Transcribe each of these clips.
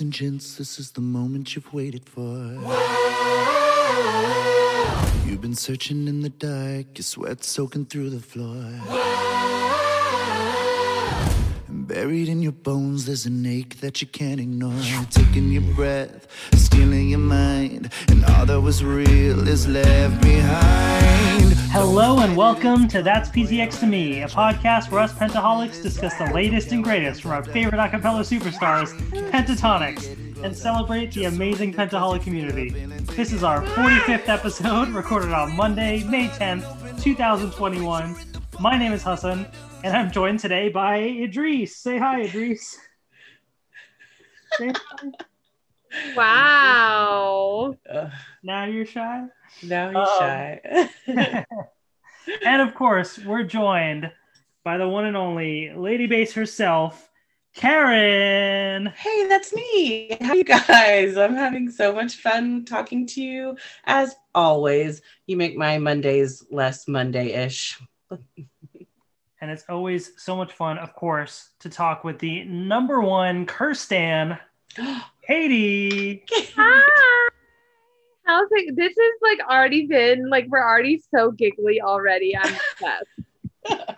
And gents, this is the moment you've waited for. You've been searching in the dark, your sweat soaking through the floor. And buried in your bones, there's an ache that you can't ignore. Taking your breath, stealing your mind, and all that was real is left behind. Hello and welcome to That's PTX to Me, a podcast where us Pentaholics discuss the latest and greatest from our favorite acapella superstars, Pentatonix, and celebrate the amazing Pentaholic community. This is our 45th episode, recorded on Monday, May 10th, 2021. My name is Hassan, and I'm joined today by Idris. Say hi, Idris. Say hi. Wow. Ugh, Now you're shy. now he's Um, shy. and of course, we're joined by the one and only Lady Bass herself, Karen. hey, that's me. How you guys? I'm having so much fun talking to you. As always, you make my Mondays less Monday-ish. And it's always so much fun, of course, to talk with the number one Kirstan, Katie. Hi. How's it? This is like already been like we're already so giggly already. I'm obsessed.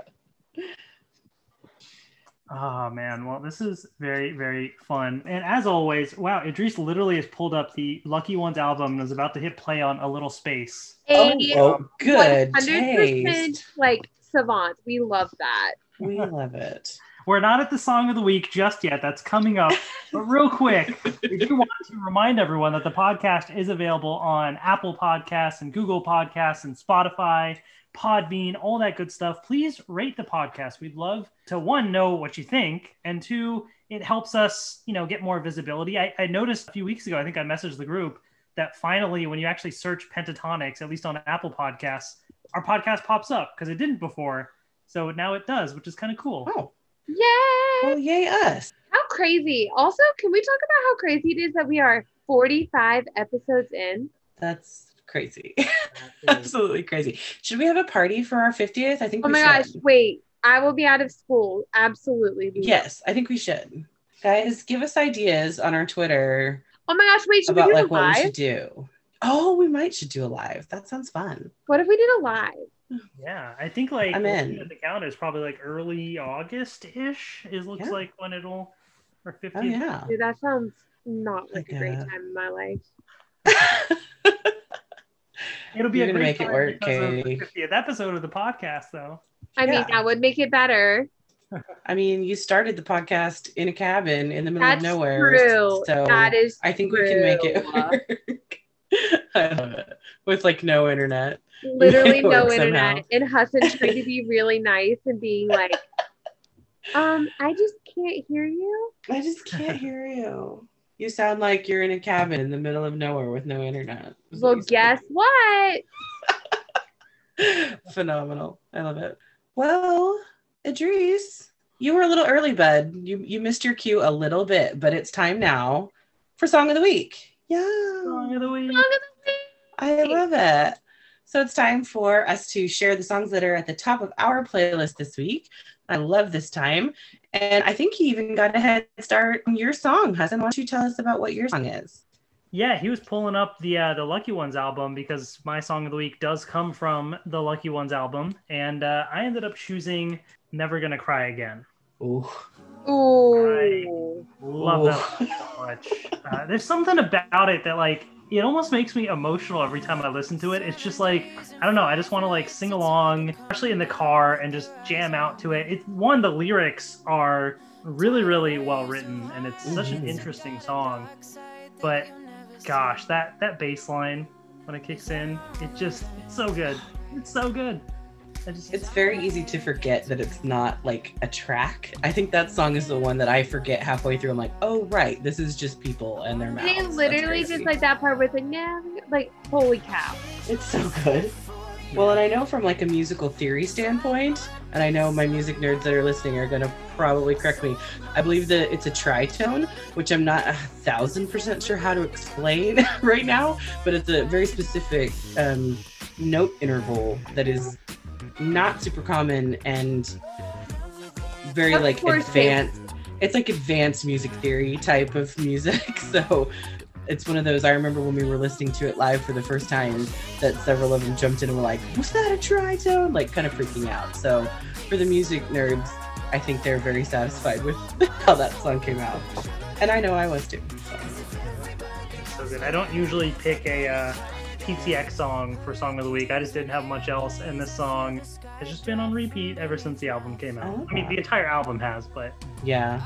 Oh man, well, this is very, very fun. And as always, wow, Idris literally has pulled up the Lucky Ones album and is about to hit play on a little space. Oh, A oh, good 100% taste. like savant. We love that. We love it. We're not at the song of the week just yet. That's coming up. But real quick, we do want to remind everyone that the podcast is available on Apple Podcasts and Google Podcasts and Spotify, Podbean, all that good stuff. Please rate the podcast. We'd love to one know what you think, and two, it helps us, you know, get more visibility. I, I noticed a few weeks ago, I think I messaged the group that finally, when you actually search Pentatonix, at least on Apple Podcasts, our podcast pops up because it didn't before. So now it does, which is kind of cool. Oh, Yay! well, yay us. How crazy. Also, can we talk about how crazy it is that we are 45 episodes in? That's crazy. Absolutely crazy. Should we have a party for our 50th? I think Oh we my should. gosh, wait. I will be out of school. Absolutely. Yes, I think we should. Guys, give us ideas on our Twitter Oh my gosh, wait, should about we do like a what we should do. Oh, we might should do a live. That sounds fun. What if we did a live? Yeah, I think like I'm in. the calendar is probably like early August ish. Is looks Yeah. like when it'll or 50th. Oh yeah. Dude, that sounds not like, Like a great a- time in my life. It'll be You're a gonna great make it time work, because of the Katie. 50th episode of the podcast, though. I mean, that would make it better. I mean, you started the podcast in a cabin in the middle That's of nowhere. true. So that is I think we can make it work. I love it. With like no internet. literally no work internet. And Hassan trying to be really nice and being like, um, I just can't hear you. I just can't hear you. You sound like you're in a cabin in the middle of nowhere with no internet. is what Well, guess what? Phenomenal. I love it. Well, Idris, you were a little early, bud. You you missed your cue a little bit, but it's time now for song of the week. Yeah. Song of the week. Song of the I love it. So it's time for us to share the songs that are at the top of our playlist this week. I love this time. And I think he even got a head start on your song. Hassan, why don't you tell us about what your song is? Yeah, he was pulling up the uh, the Lucky Ones album because my song of the week does come from the Lucky Ones album, and uh, I ended up choosing "Never Gonna Cry Again." Ooh. Ooh. Love that so much. Uh, there's something about it that like it almost makes me emotional every time I listen to it. It's just like I don't know. I just want to like sing along, especially in the car, and just jam out to it. It's one the lyrics are really really well written, and it's such an Mhm. interesting song. But gosh, that that bass line when it kicks in, it just it's so good. It's so good. It's very easy to forget that it's not like a track. I think that song is the one that I forget halfway through. I'm like, oh right, this is just people and their mouths. They That's literally just like that part with the never like holy cow. It's so good. Well, and I know from like a musical theory standpoint, and I know my music nerds that are listening are gonna probably correct me. I believe that it's a tritone, which I'm not a thousand percent sure how to explain right now, but it's a very specific um, note interval that is not super common and very Of like course it- advanced it's like advanced music theory type of music. So it's one of those. I remember when we were listening to it live for the first time that several of them jumped in and were like, "Was that a tritone?" Like kind of freaking out. So for the music nerds, I think they're very satisfied with how that song came out, and I know I was too. So. So good. I don't usually pick a uh, PTX song for song of the week. I just didn't have much else, and this song has just been on repeat ever since the album came out. Oh, I mean, the entire album has, but Yeah,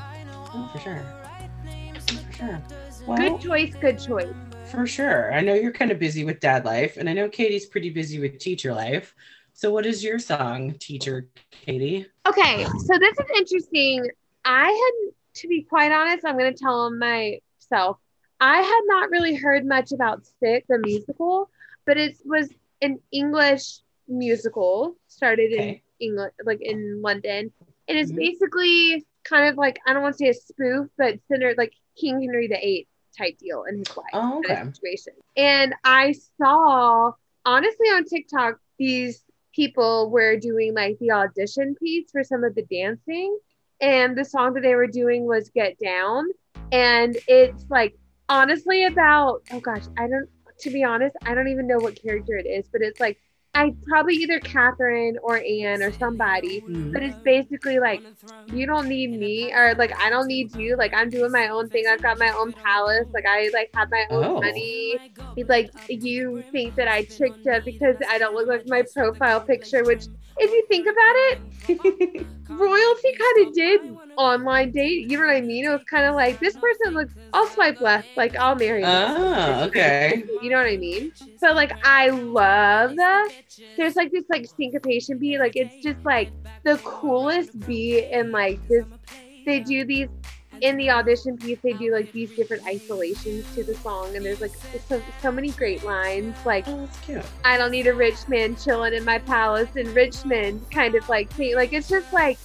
Oh, for sure, for sure. Well, Good choice, good choice. For sure. I know you're kind of busy with dad life, and I know Katie's pretty busy with teacher life. So, what is your song, teacher Katie? Okay, so this is interesting. I had, to be quite honest, I'm going to tell him myself. I had not really heard much about Six, the musical, but it was an English musical started in England, like in London. And it's Mhm. basically kind of like, I don't want to say a spoof, but centered like King Henry VIII type deal in his life Oh, kind okay. of situation. And I saw, honestly, on TikTok, these people were doing like the audition piece for some of the dancing. And the song that they were doing was Get Down. And it's like, honestly, about, oh gosh, I don't, to be honest, I don't even know what character it is, but it's like, I probably either Catherine or Anne or somebody, Mm. but it's basically like you don't need me or like I don't need you. Like I'm doing my own thing. I've got my own palace. Like I like have my own Oh. money. It's Like you think that I tricked you because I don't look like my profile picture, which if you think about it, royalty kind of did online date. You know what I mean? It was kind of like this person looks. I'll swipe left. Like I'll marry. Ah, okay. You know what I mean? So like I love that. There's like this like syncopation beat. Like it's just like the coolest beat and like this they do these in the audition piece they do like these different isolations to the song and there's like so, so many great lines like Oh. I don't need a rich man chilling in my palace in Richmond kind of like thing. Like it's just like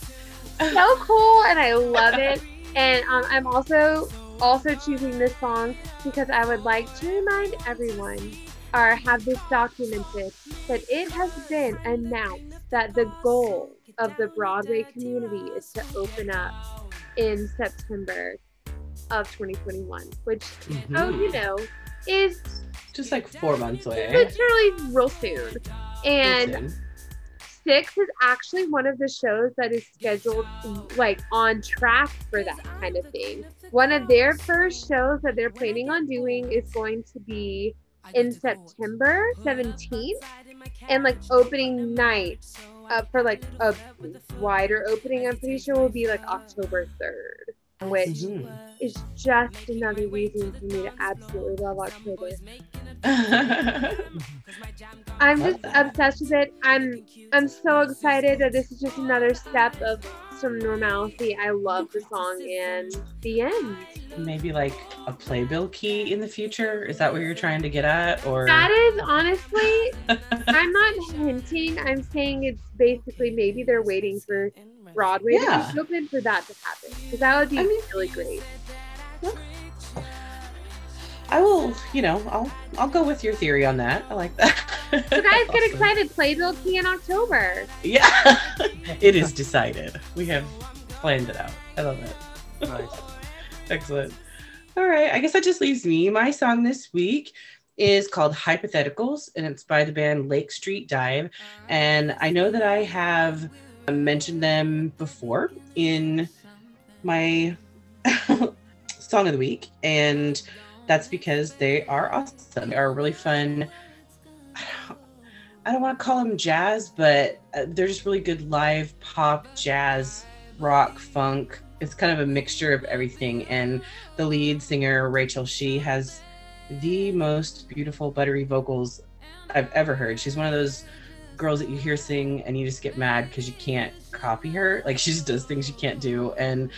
so cool and I love it. And um, I'm also also choosing this song because I would like to remind everyone or have this documented that it has been announced that the goal of the Broadway community is to open up in September of 2021, which oh Mhm. you know is Just like four months away. literally real soon. And Listen. Six is actually one of the shows that is scheduled like on track for that kind of thing. One of their first shows that they're planning on doing is going to be in September 17th and like opening night uh, for like a wider opening I'm pretty sure will be like October 3rd which Mhm. is just another reason for me to absolutely love October. I'm just obsessed with it. I'm I'm so excited that this is just another step of some normalcy. I love the song and the end. Maybe like a playbill key in the future. Is that what you're trying to get at? Or That is honestly, I'm not hinting. I'm saying it's basically maybe they're waiting for Broadway Yeah. to be open for that to happen because that would be I mean- really great. I will, you know, I'll I'll go with your theory on that. I like that. So guys, get excited! Playbill Key in October. Yeah, it is decided. We have planned it out. I love it. nice. Excellent. All right, I guess that just leaves me. My song this week is called Hypotheticals, and it's by the band Lake Street Dive. And I know that I have mentioned them before in my song of the week, and that's because they are awesome. They are really fun. I don't want to call them jazz, but uh, they're just really good live pop, jazz, rock, funk. It's kind of a mixture of everything. And the lead singer, Rachel She, has the most beautiful, buttery vocals I've ever heard. She's one of those girls that you hear sing and you just get mad because you can't copy her. Like she just does things you can't do. And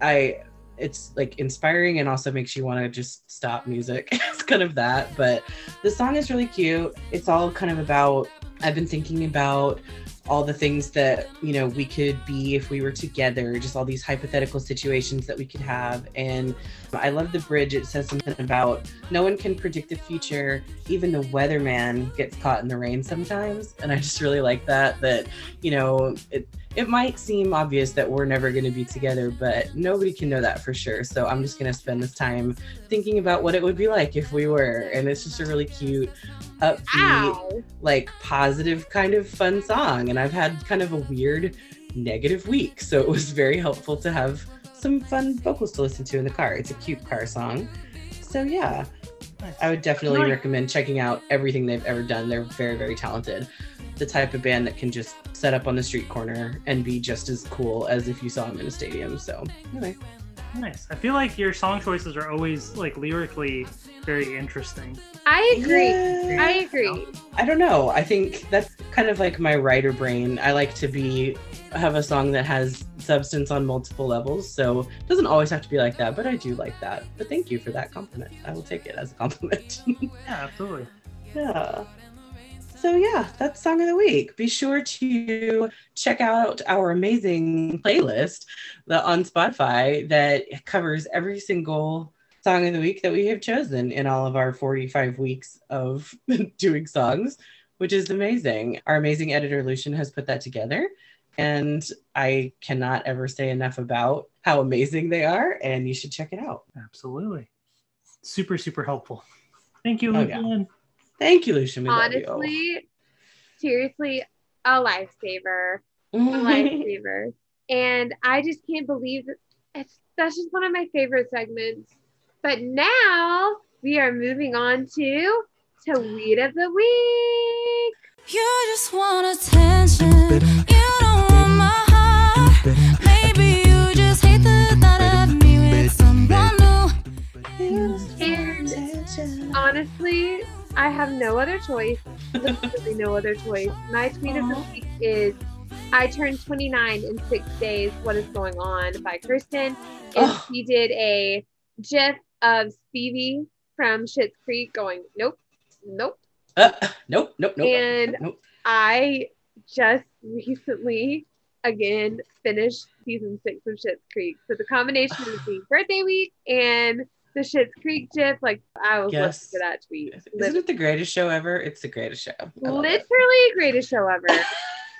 I, it's like inspiring and also makes you want to just stop music. it's kind of that. But the song is really cute. It's all kind of about, I've been thinking about all the things that you know we could be if we were together just all these hypothetical situations that we could have. And i love the bridge. It says something about no one can predict the future. Even the weatherman gets caught in the rain sometimes. And i just really like that that you know it it might seem obvious that we're never going to be together, but nobody can know that for sure. So I'm just going to spend this time thinking about what it would be like if we were. And it's just a really cute, upbeat, Ow. like positive kind of fun song. And I've had kind of a weird negative week. So it was very helpful to have some fun vocals to listen to in the car. It's a cute car song. So yeah, Nice. I would definitely Nice. recommend checking out everything they've ever done. They're very, very talented. The type of band that can just set up on the street corner and be just as cool as if you saw them in a stadium. So anyway, Nice. I feel like your song choices are always like lyrically very interesting. I agree. Yeah. I agree. I don't know. I think that's kind of like my writer brain. I like to be have a song that has substance on multiple levels. So it doesn't always have to be like that, but I do like that. But thank you for that compliment. I will take it as a compliment. Yeah, absolutely. yeah. So yeah, that's song of the week. Be sure to check out our amazing playlist the, on Spotify that covers every single song of the week that we have chosen in all of our 45 weeks of doing songs, which is amazing. Our amazing editor Lucian has put that together. And I cannot ever say enough about how amazing they are, and you should check it out. Absolutely. Super, super helpful. Thank you, Oh, yeah. Lucian. Thank you, Lucian. We love you. Honestly, seriously, a lifesaver. A lifesaver. and I just can't believe that it's that's just one of my favorite segments. But now we are moving on to to Tweet of the Week. You just want attention. You honestly, I have no other choice. Literally no other choice. My tweet of the week is I turned 29 in six days. What is going on by Kirstin? And Oh. she did a GIF of Stevie from Schitt's Creek going, nope, nope. Uh, nope, nope, nope. And nope. I just recently again finished season six of Schitt's Creek. So the combination of the birthday week and the Schitt's Creek GIF, like I was Yes. listening to that tweet. Isn't it the greatest show ever? It's the greatest show. I love it. Literally greatest show ever.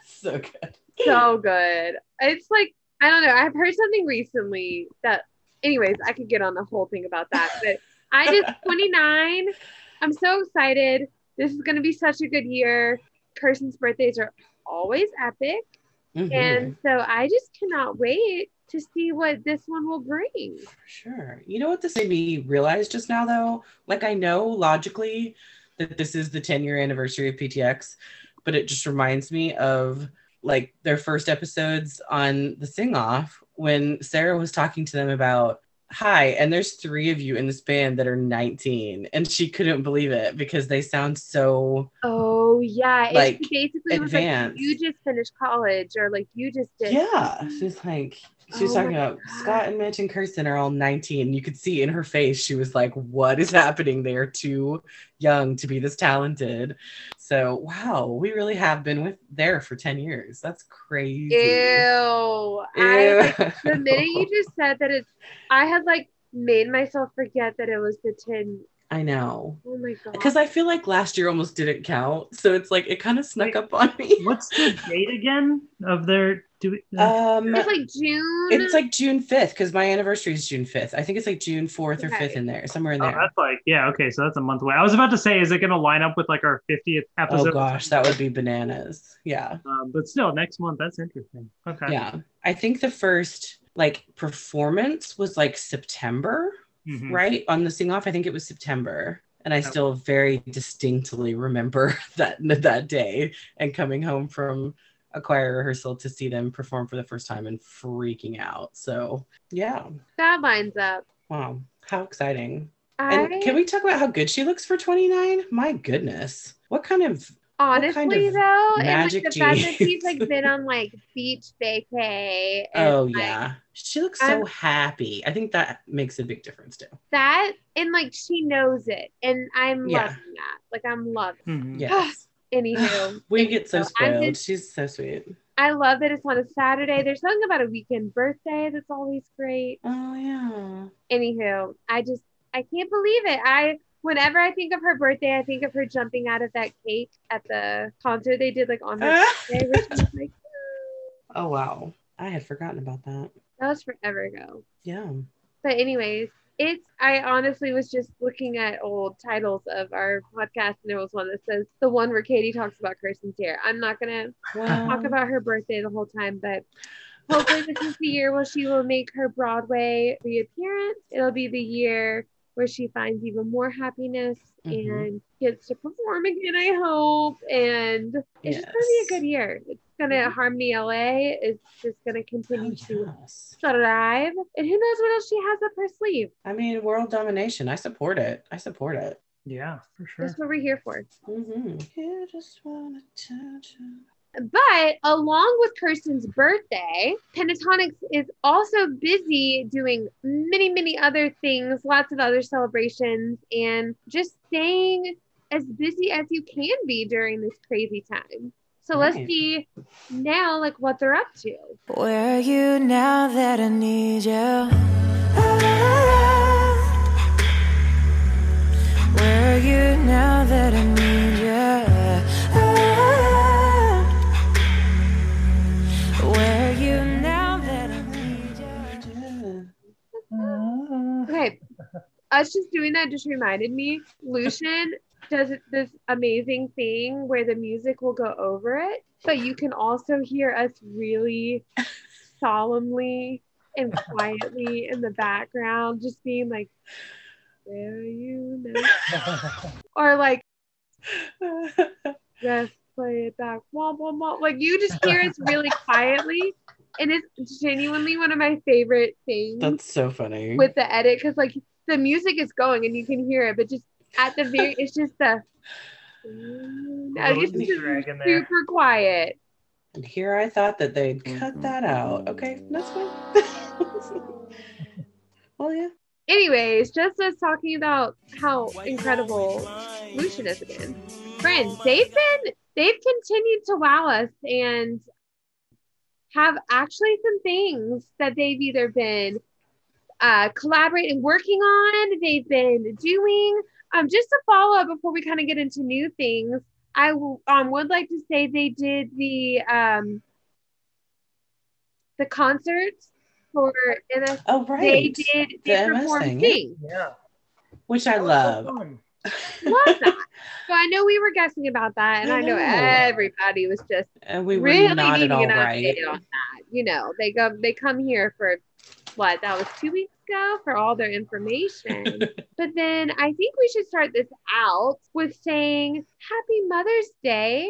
So good. so good. It's like I don't know. I've heard something recently that, anyways, I could get on the whole thing about that. But I just 29. I'm so excited. This is going to be such a good year. Kirstin's birthdays are always epic, Mhm. and so I just cannot wait to see what this one will bring. For sure. You know what this made me realize just now, though? Like, I know logically that this is the 10 year anniversary of PTX, but it just reminds me of like their first episodes on the sing off when Sarah was talking to them about, Hi, and there's three of you in this band that are 19. And she couldn't believe it because they sound so, Oh yeah, Like, it basically was like you just finished college or like you just did. yeah. She's like, she was Oh talking about God. Scott and Mitch and Kirstin are all 19. You could see in her face, she was like, What is happening? They are too young to be this talented. So, wow, we really have been with there for 10 years. That's crazy. Ew. I, Ew. the minute you just said that it's, I had like made myself forget that it was the 10. I know. Oh my God. Because I feel like last year almost didn't count. So it's like it kind of snuck Wait. up on me. What's the date again of their do we, Um, it's like June. it's like June 5th because my anniversary is June 5th. I think it's like June 4th or Okay. 5th in there, somewhere in Oh, there. that's like yeah, okay, so that's a month away. I was about to say, is it going to line up with like our 50th episode? Oh gosh, that would be bananas. Yeah. Um, but still, next month. That's interesting. Okay. Yeah. I think the first like performance was like September, Mhm. right? On the sing off, I think it was September. And I Okay. still very distinctly remember that that day and coming home from a choir rehearsal to see them perform for the first time and freaking out. So yeah. that lines up. Wow. How exciting. I And can we talk about how good she looks for 29? My goodness. What kind of honestly kind of though, and like the fact that she's like been on like beach vacay. And, Oh like, yeah. She looks so I'm- happy. I think that makes a big difference too. that and like she knows it, and I'm Yeah. loving that. Like I'm loving. Mhm. Yes. Anywho, we get so I'm spoiled. just- She's so sweet. I love that it's on a Saturday. There's something about a weekend birthday that's always great. Oh yeah. Anywho, I just I can't believe it. I whenever I think of her birthday, I think of her jumping out of that cake at the concert they did like on her birthday, which was like Oh wow. I had forgotten about that. That was forever ago. Yeah. But anyways, it's I honestly was just looking at old titles of our podcast and there was one that says the one where Katie talks about Kirstin's hair. I'm not gonna Well, talk about her birthday the whole time, but hopefully this is the year where she will make her Broadway reappearance. It'll be the year where she finds even more happiness Mhm. and gets to perform again, I hope. And it's just gonna be a good year. It's gonna Mhm. Harmony LA is just gonna continue oh, to thrive. And who knows what else she has up her sleeve. I mean, world domination. I support it. I support it. Yeah, for sure. That's what we're here for. Mm-hmm. You just want attention. But along with Kirstin's birthday, Pentatonix is also busy doing many, many other things, lots of other celebrations, and just staying as busy as you can be during this crazy time. So let's see now, like what they're up to. Where are you now that I need you? Ah, ah, ah. Where are you us just doing that just reminded me. Lucian does this amazing thing where the music will go over it, but you can also hear us really solemnly and quietly in the background, just being like, "Where are you now?" Or like, "Just play it back." Wah, wah, wah. Like you just hear us really quietly, and it's genuinely one of my favorite things That's so funny. with the edit because like the music is going and you can hear it, but just at the very, it's just the. I just Easter there. super quiet. and here I thought that they'd cut mm-hmm. that out. Okay, that's fine. well, yeah. Anyways, just us talking about how incredible Lucian is again. Friends, they've been they've continued to wow us and have actually some things that they've either been uh, collaborating, working on, they've been doing. Um, just to follow up before we kind of get into new things, I w- um, would like to say they did the um, the concerts for MS. Oh, They did The they MS performed thing. Sing. yeah. Which I That so love. Love that. So I know we were guessing about that, and I I know know. everybody was just And we were really not at needing all an right. update on that. You know, they go they come here for what that was two weeks ago for all their information. but then I think we should start this out with saying Happy Mother's Day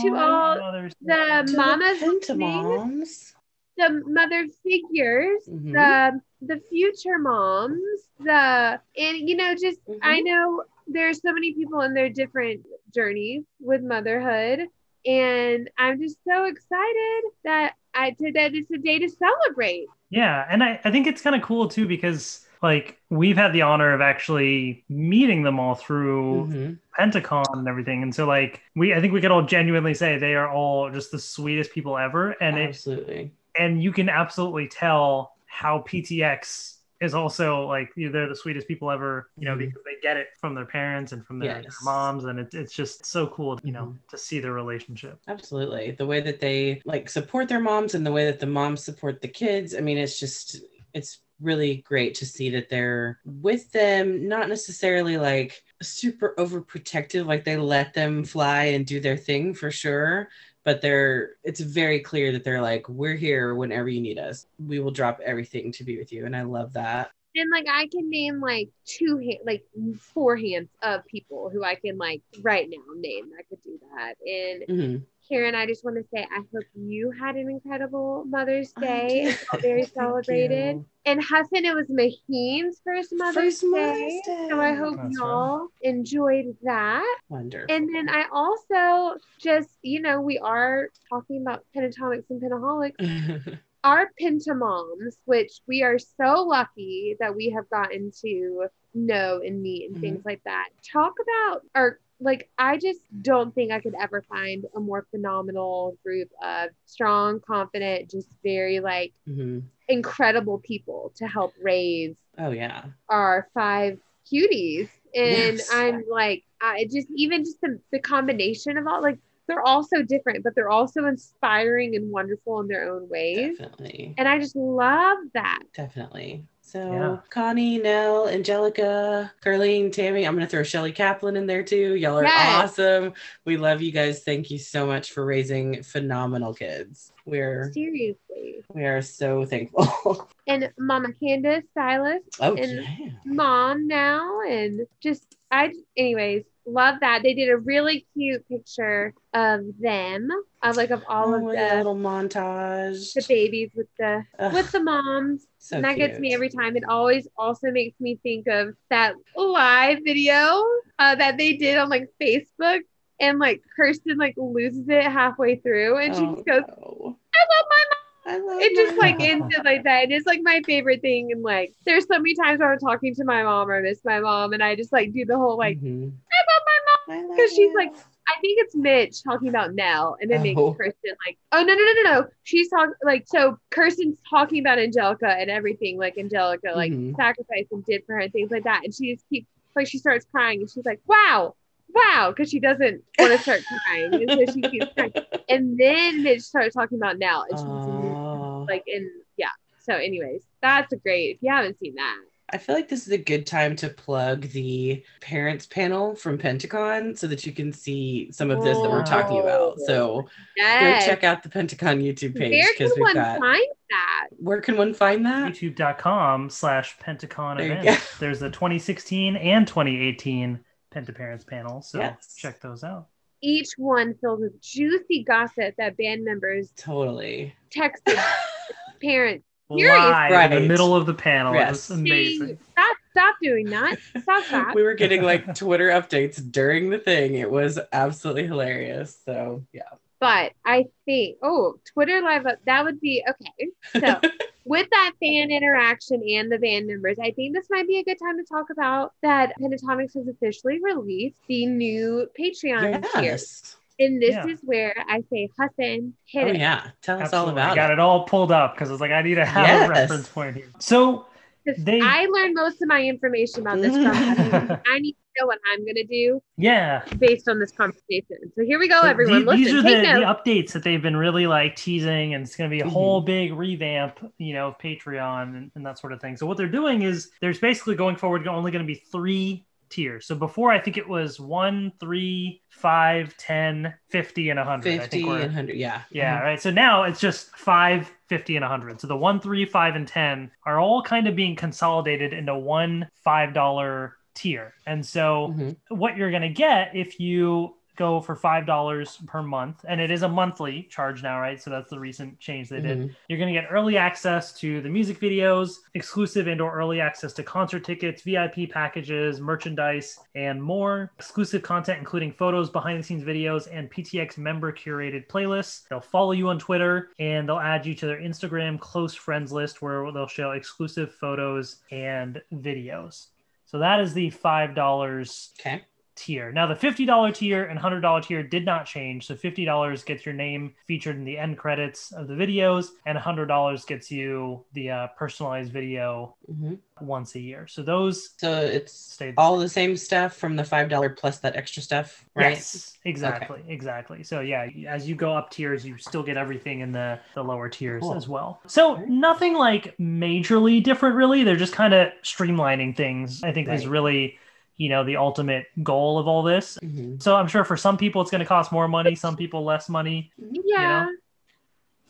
to all Mother's the Day. To mamas the listening, Pentamoms. the mother figures, Mhm. the the future moms, the and you know just I Mhm. know there's so many people in their different journeys with motherhood, and I'm just so excited that I that it's a day to celebrate. Yeah, and I, I think it's kind of cool too because like we've had the honor of actually meeting them all through Mhm. Pentacon and everything. And so like we I think we could all genuinely say they are all just the sweetest people ever. And it Absolutely. and you can absolutely tell how PTX is also like you know, they're the sweetest people ever, you know, Mhm. because they get it from their parents and from their, their moms, and it's it's just so cool, you know, Mhm. to see their relationship. Absolutely. The way that they like support their moms and the way that the moms support the kids. I mean, it's just, it's really great to see that they're with them, not necessarily like super overprotective, like they let them fly and do their thing for sure. But they're, it's very clear that they're like, we're here whenever you need us. We will drop everything to be with you. And I love that. And like I can name like two hand, like four hands of people who I can like right now name that could do that. And Mhm. Karen, I just want to say I hope you had an incredible Mother's Day did. and very celebrated. you. And Hassan, it was Maheen's first Mother's, First Mother's Day. Day. So I hope That's y'all enjoyed that. Wonderful. And then I also just, you know, we are talking about pentatonix and pentaholics. Our pentamoms, which we are so lucky that we have gotten to know and meet and Mhm. things like that. Talk about, or like, I just don't think I could ever find a more phenomenal group of strong, confident, just very like Mhm. incredible people to help raise Oh, yeah. our five cuties. And Yes. I'm like, I just even just the, the combination of all like they're all so different, but they're also inspiring and wonderful in their own ways. Definitely. And I just love that. Definitely. So Yeah. Connie, Nell, Angelica, Carlene, Tammy. I'm gonna throw Shelly Kaplan in there too. Y'all are Yes. awesome. We love you guys. Thank you so much for raising phenomenal kids. We're Seriously. we are so thankful. And Mama Candace, Silas, oh And- yeah. mom now, and just I anyways, love that. They did a really cute picture of them, of like of all Oh, of the little montage. the babies with the Ugh, with the moms. so and that gets me every time. It always also makes me think of that live video uh, that they did on like Facebook. And like Kirstin like loses it halfway through and she Oh, just goes, no. I love my mom. I love It just like mom. ends it like that. It's like my favorite thing. And like there's so many times where I'm talking to my mom or I miss my mom and I just like do the whole like Mhm. I love my mom because she's like I think it's Mitch talking about Nell, and then Oh. makes Kirstin like, oh no no no no no, she's talking like so Kirstin's talking about Angelica and everything like Angelica like Mhm. sacrificed and did for her and things like that, and she just keeps like she starts crying and she's like, wow, wow, because she doesn't want to start crying, and so she keeps crying, and then Mitch starts talking about Nell, and she's Aw. Oh. like in yeah. So anyways, that's a great. If you haven't seen that, I feel like this is a good time to plug the parents panel from Pentacon so that you can see some of this that we're talking oh. about. So yes. go check out the Pentacon YouTube page Where can because we've one got. find that? Where can one find that? youtube.com slash pentacon There you events there's the 2016 and 2018 pentaparents panel so Yes. check those out each one filled with juicy gossip that band members Totally. texted parents. Furious. live in the middle of the panel Yes. it was amazing saying, Stop, stop doing that. Stop that. we were getting like Twitter updates during the thing. It was absolutely hilarious. So yeah. But I think, oh, Twitter live up, that would be okay. So, with that fan interaction and the band members, I think this might be a good time to talk about that Pentatonix has officially released the new Patreon tier. yes. And this Yeah. is where I say, Hassan, hit Oh it. yeah. Tell us all Absolutely. about I got it. it all pulled up because I was like, I need to have Yes. a reference point here. So 'Cause They- I learned most of my information about this from I need to know what I'm going to do yeah, based on this conversation. So here we go, So everyone. the- these are the, the updates that they've been really like teasing, and it's going to be a Mhm. whole big revamp, you know, of Patreon and, and that sort of thing. So what they're doing is there's basically going forward only going to be three tiers. So before I think it was one, three, five, 10, 50, and 100. I 50 think we're, and 100. Yeah. yeah, right. So now it's just 5, 50, and 100. So the 1, 3, 5, and 10 are all kind of being consolidated into one $5 tier. And so Mhm. what you're going to get if you go for $5 per month, and it is a monthly charge now, right? So that's the recent change they did. Mhm. You're going to get early access to the music videos, exclusive and or early access to concert tickets, VIP packages, merchandise, and more. Exclusive content including photos, behind the scenes videos, and PTX member curated playlists. They'll follow you on Twitter and they'll add you to their Instagram close friends list where they'll show exclusive photos and videos. So that is the $5 Okay. Tier. Now, the $50 tier and $100 tier did not change. So $50 gets your name featured in the end credits of the videos, and $100 gets you the uh, personalized video Mhm. once a year. So those So it's the all the same stuff from the $5 plus that extra stuff, right? Yes, exactly, exactly. So yeah, as you go up tiers, you still get everything in the the lower tiers Cool. as well. So nothing like majorly different, really. They're just kind of streamlining things. I think is really, you know, the ultimate goal of all this. Mhm. So I'm sure for some people it's going to cost more money, some people less money. Yeah.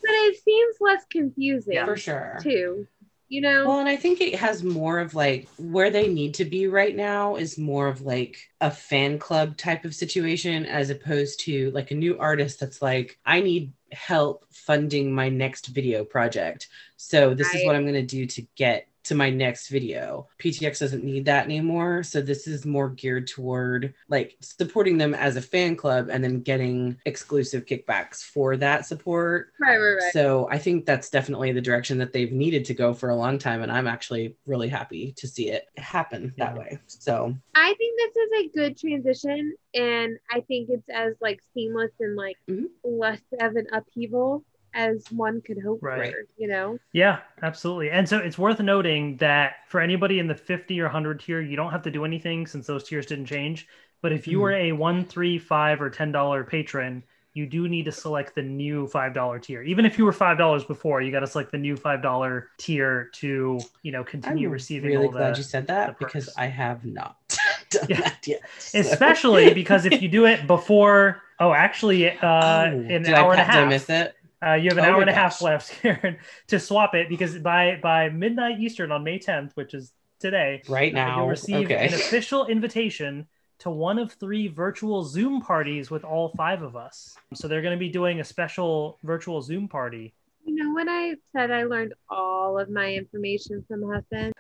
But it seems less confusing Yeah. For sure. too. You know? Well, and I think it has more of like where they need to be right now is more of like a fan club type of situation as opposed to like a new artist that's like, I need help funding my next video project. So this is what I'm going to do to get to my next video. PTX doesn't need that anymore. So this is more geared toward like supporting them as a fan club and then getting exclusive kickbacks for that support. right, right, right. So I think that's definitely the direction that they've needed to go for a long time. And I'm actually really happy to see it happen that way. So I think this is a good transition and I think it's as like seamless and like Mhm. less of an upheaval as one could hope Right. for, you know? Yeah, absolutely. And so it's worth noting that for anybody in the 50 or 100 tier, you don't have to do anything since those tiers didn't change. But if you Mhm. were a one, three, five, or ten dollar patron, you do need to select the new $5 tier. Even if you were $5 before, you got to select the new $5 tier to, you know, continue I'm receiving really all glad you said that because. I have not done Yeah. that yet. so- especially because if you do it before, oh, actually, uh, Oh, in an did hour I, and a pa- did I half. miss it? Uh, you have an Oh hour and a half left Karen, to swap it because by by midnight Eastern on May 10th, which is today, Right uh, now. you'll receive okay. an official invitation to one of three virtual Zoom parties with all five of us. So they're going to be doing a special virtual Zoom party. You know, when I said I learned all of my information from Husband,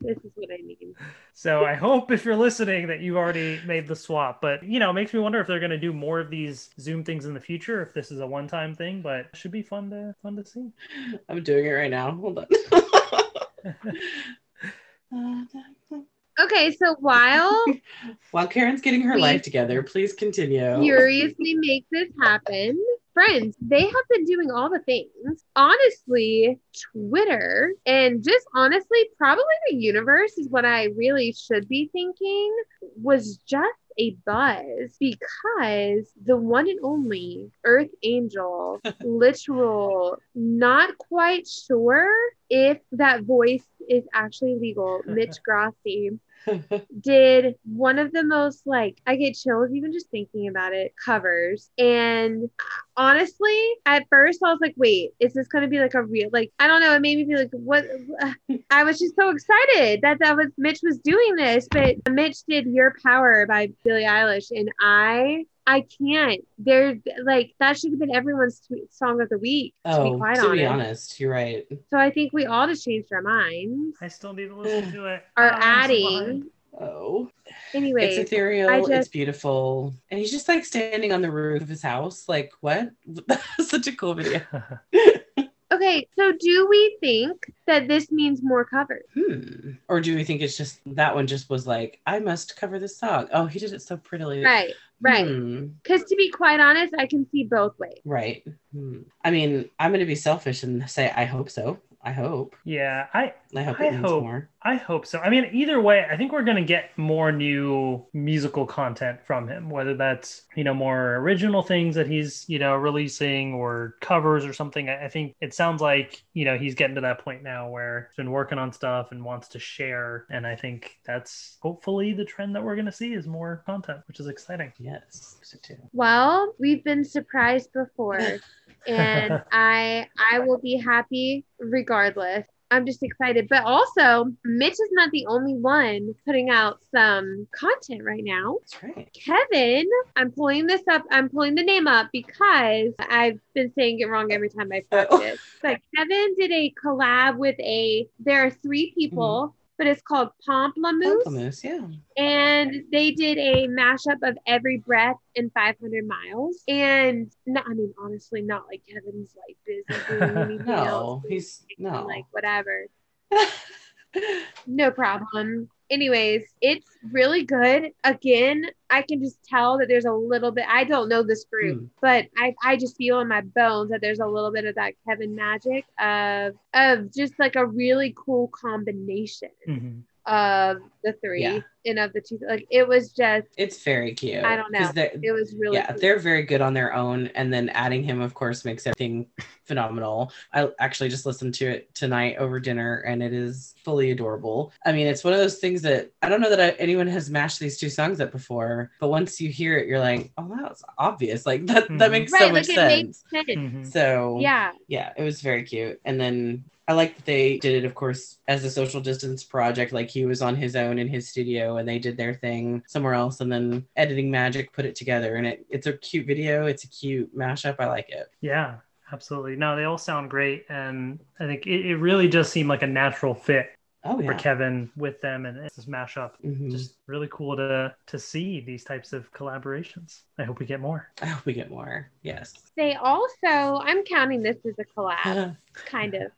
this is what I mean. so I hope if you're listening that you've already made the swap. But you know, it makes me wonder if they're going to do more of these Zoom things in the future. If this is a one-time thing, but it should be fun to fun to see. I'm doing it right now. Hold on. Okay, so while While Karen's getting her We- life together, please continue. furiously make this happen. Friends, they have been doing all the things. Honestly, Twitter and just honestly, probably the universe is what I really should be thinking was just a buzz because the one and only Earth Angel, literal, not quite sure if that voice is actually legal, Mitch Grassi did one of the most like I get chills even just thinking about it covers. And honestly at first I was like wait is this gonna be like a real like I don't know it made me feel like what I was just so excited that that was Mitch was doing this but Mitch did Your Power by Billie Eilish and I I can't there like that should have been everyone's tweet song of the week to oh, be quite to be honest honest, you're right. so I think we all just changed our minds I still need to listen to it. are Oh, adding. Oh, anyway it's ethereal. I It's beautiful, and he's just like standing on the roof of his house. Like what? That's such a cool video. Okay, so do we think that this means more covers? Hmm. Or do we think it's just that one just was like, I must cover this song. Oh, he did it so prettily. Right, right. Hmm. Because to be quite honest, I can see both ways. Right. Hmm. I mean, I'm going to be selfish and say I hope so. I hope. yeah, I I hope I it hope. more. I hope so. I mean, either way, I think we're going to get more new musical content from him, whether that's, you know, more original things that he's, you know, releasing or covers or something. I I think it sounds like, you know, he's getting to that point now where he's been working on stuff and wants to share. And I think that's hopefully the trend that we're going to see is more content, which is exciting. Yes. Well, we've been surprised before, and I I will be happy regardless. I'm just excited. But also, Mitch is not the only one putting out some content right now. That's right. Kevin, I'm pulling this up. I'm pulling the name up because I've been saying it wrong every time I oh. practice. But Kevin did a collab with a. There are three people, mm-hmm. But it's called Pomplamoose, Pamplemousse, yeah. and they did a mashup of Every Breath and 500 Miles. And no, I mean, honestly, not like Kevin's like busy doing anything No, else. he's no. like whatever. No problem. Anyways, it's really good. Again, I can just tell that there's a little bit. I don't know this group, Hmm. but I, I just feel in my bones that there's a little bit of that Kevin magic of of just like a really cool combination Mhm. Of the three Yeah. and of the two. Like it was just, it's very cute. I don't know. they're- it was really. yeah, cool. they're very good on their own, and then adding him, of course, makes everything phenomenal. I actually just listened to it tonight over dinner, and it is fully adorable. I mean, it's one of those things that I don't know that I, anyone has mashed these two songs up before, but once you hear it, you're like, oh, that's obvious. Like that, that Mhm. makes right. so like much it sense. makes sense. Mhm. So Yeah. yeah, it was very cute. And then I like that they did it, of course, as a social distance project. Like he was on his own in his studio and they did their thing somewhere else. And then Editing Magic put it together. And it, it's a cute video. It's a cute mashup. I like it. Yeah, absolutely. No, they all sound great. And I think it, it really just seemed like a natural fit Oh, for. Kevin with them and this mashup. Mhm. Just really cool to to see these types of collaborations. I hope we get more. I hope we get more. Yes. They also, I'm counting this as a collab. kind of.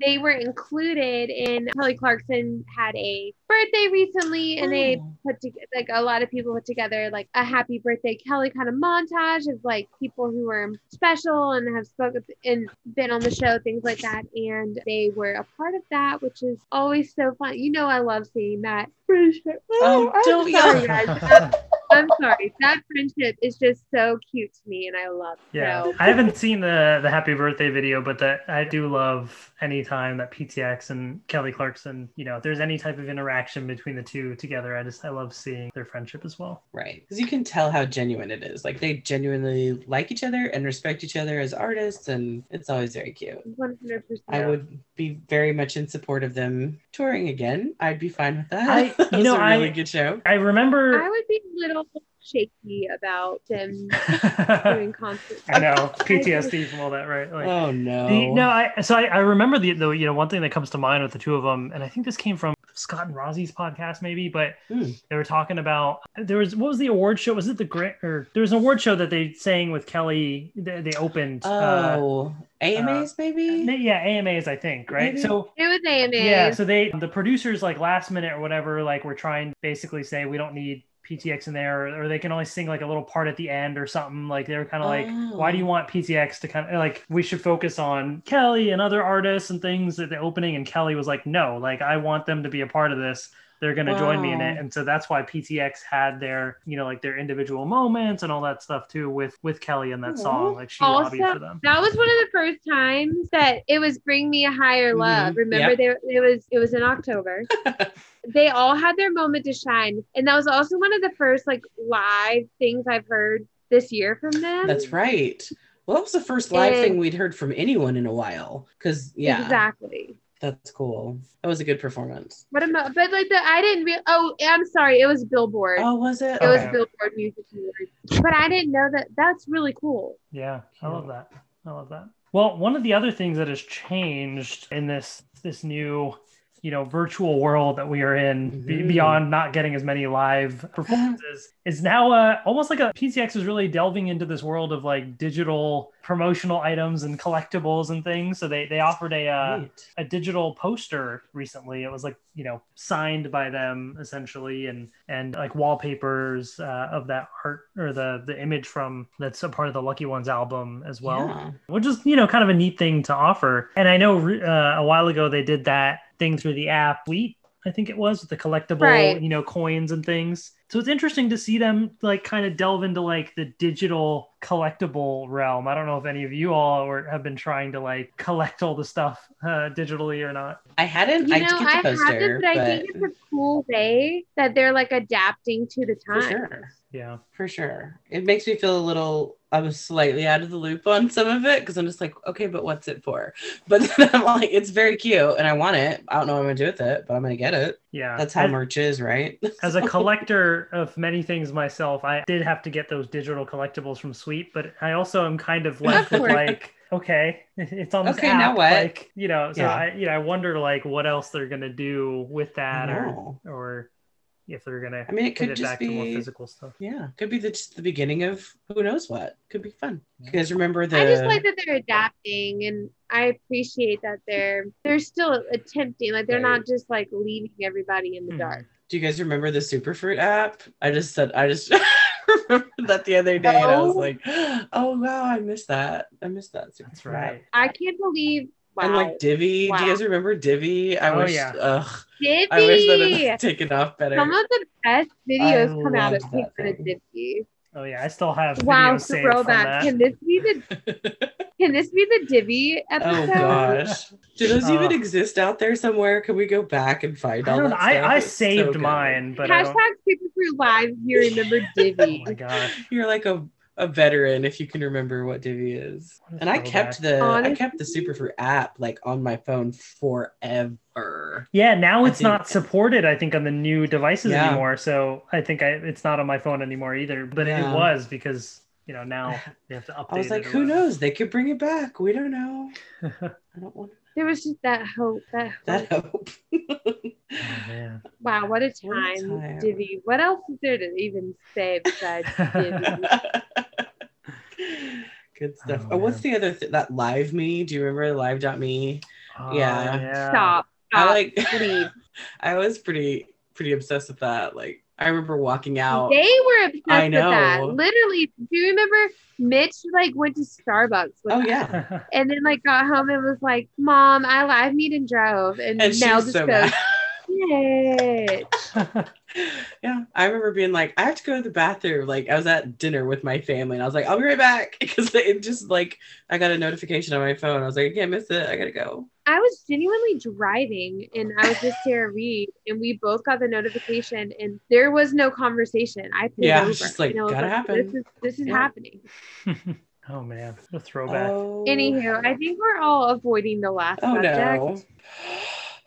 They were included in Kelly Clarkson had a birthday recently, and they Oh. put together like a lot of people put together like a happy birthday Kelly kind of montage of like people who were special and have spoken and been on the show, things like that. And they were a part of that, which is always so fun. You know, I love seeing that. Oh, I'm don't sorry, guys. I'm sorry. That friendship is just so cute to me, and I love. it. Yeah, So, I haven't seen the the happy birthday video, but that I do love anytime that PTX and Kelly Clarkson, you know, if there's any type of interaction between the two together, I just I love seeing their friendship as well. Right. Because you can tell how genuine it is. Like they genuinely like each other and respect each other as artists, and it's always very cute. 100%. I would be very much in support of them touring again. I'd be fine with that. I- you That know, a really I- good show. I remember. I would be a little shaky about them doing concerts. I know PTSD from all that, right? Like, oh no. The, no, I so I, I remember the, the you know one thing that comes to mind with the two of them, and I think this came from Scott and Rosie's podcast maybe, but Hmm. they were talking about there was what was the award show? Was it the Grant or there was an award show that they sang with Kelly? They, they opened. Uh, Oh, AMAs maybe? yeah, AMAs I think right. Maybe. So It was AMAs. yeah, so they the producers like last minute or whatever like were trying to basically say we don't need PTX in there or, or they can only sing like a little part at the end or something like they were kind of like why do you Oh. want PTX to kind of like we should focus on Kelly and other artists and things at the opening and Kelly was like no like I want them to be a part of this they're going to join me in it and so that's why PTX had their you know like their individual moments and all that stuff too with with Kelly and that song like she lobbied for them that was one of the first times that it was "Bring Me a Higher Love." Mhm. Remember, Yep. there it was. It was in October. they all had their moment to shine, and that was also one of the first like live things I've heard this year from them. That's right. Well, that was the first live And- thing we'd heard from anyone in a while. Because yeah, exactly. That's cool. That was a good performance. What about? But like the I didn't. Re- oh, I'm sorry. It was Billboard. Oh, was it? It was Billboard Music Awards. But I didn't know that. That's really cool. Yeah, I love that. I love that. Well, one of the other things that has changed in this this new, you know, virtual world that we are in, Mhm. beyond not getting as many live performances, is now uh, almost like a PTX is really delving into this world of like digital promotional items and collectibles and things. So they they offered a uh, Right. a digital poster recently. It was like you know signed by them essentially, and and like wallpapers uh, of that art or the the image from that's a part of the Lucky Ones album as well, Yeah. which is you know kind of a neat thing to offer. And I know uh, a while ago they did that thing through the app Sweet. I think it was with the collectible, Right. you know, coins and things. So it's interesting to see them like kind of delve into like the digital collectible realm. I don't know if any of you all or have been trying to like collect all the stuff uh, digitally or not. I hadn't. You I know, get I poster, haven't, but I think it's a cool way that they're like adapting to the for time. sure. Yeah. For sure. It makes me feel a little, I'm slightly out of the loop on some of it because I'm just like, okay, but what's it for? But then I'm like, it's very cute and I want it. I don't know what I'm going to do with it, but I'm going to get it. Yeah. That's how As- merch is, right? as a collector of many things myself, I did have to get those digital collectibles from Sweet, but I also am kind of left with like, okay, it's on this Okay, app. now what? Like, you know, so Yeah. I, you know, I wonder like what else they're gonna do with that, or or if they're gonna I mean, it could it just back to more be, physical stuff. yeah, could be the, just the beginning of who knows what. Could be fun. You guys remember the, I just like that they're adapting, and I appreciate that they're they're still attempting. Like they're Right. not just like leaving everybody in the Mhm. dark. do you guys remember the Superfruit app? I just said, I just remember that the other day and I was like, oh, wow, I missed that. I missed that. That's Superfruit right. app. I can't believe. Wow, And like Divi, do you guys remember Divi? I Oh, wish, yeah. ugh, Divi. I wish that it had taken off better. Some of the best videos come out of loved that Divi. Oh yeah, I still have Wow, videos saved throwback. Can this be the Can this be the Divi episode? oh gosh. Do those even Uh, exist out there somewhere? Can we go back and find I, all don't, that I, stuff? I It's so saved good. mine, but I Hashtag don't. Superfruit Live. You remember Divi? Oh my gosh. You're like a, a veteran if you can remember what Divi is. What And I kept throwback. the I kept the Superfruit app like on my phone forever. Yeah, now it's not supported. I think on the new devices Yeah. anymore. So I think I, it's not on my phone anymore either. But Yeah. it was because you know now they have to update. I was like, it who knows? They could bring it back. We don't know. I don't want There was just that hope. That hope. that hope. Oh, man. Wow, what a What a time, time. Divi. What else is there to even say besides Divi? Good oh, stuff. Oh, Oh, what's the other th- that live me? Do you remember live.me? Oh, Yeah. yeah. Stop. I like please. I was pretty pretty obsessed with that. Like I remember walking out. They were obsessed I with that. know. Literally, do you remember Mitch like went to Starbucks with Oh us yeah. and then like got home and was like, Mom, I live meet and drove. And, And she Mel was just so goes, mad. it. Yeah, I remember being like, I have to go to the bathroom. Like, I was at dinner with my family, and I was like, I'll be right back because it just like I got a notification on my phone. I was like, I can't miss it. I gotta go. I was genuinely driving and I was with Sarah Reed and we both got the notification and there was no conversation. I pulled Yeah, over. it's just like, I was gotta happen. This is this is Yeah. happening. oh man, the throwback. Oh, Anywho, I think we're all avoiding the last oh subject.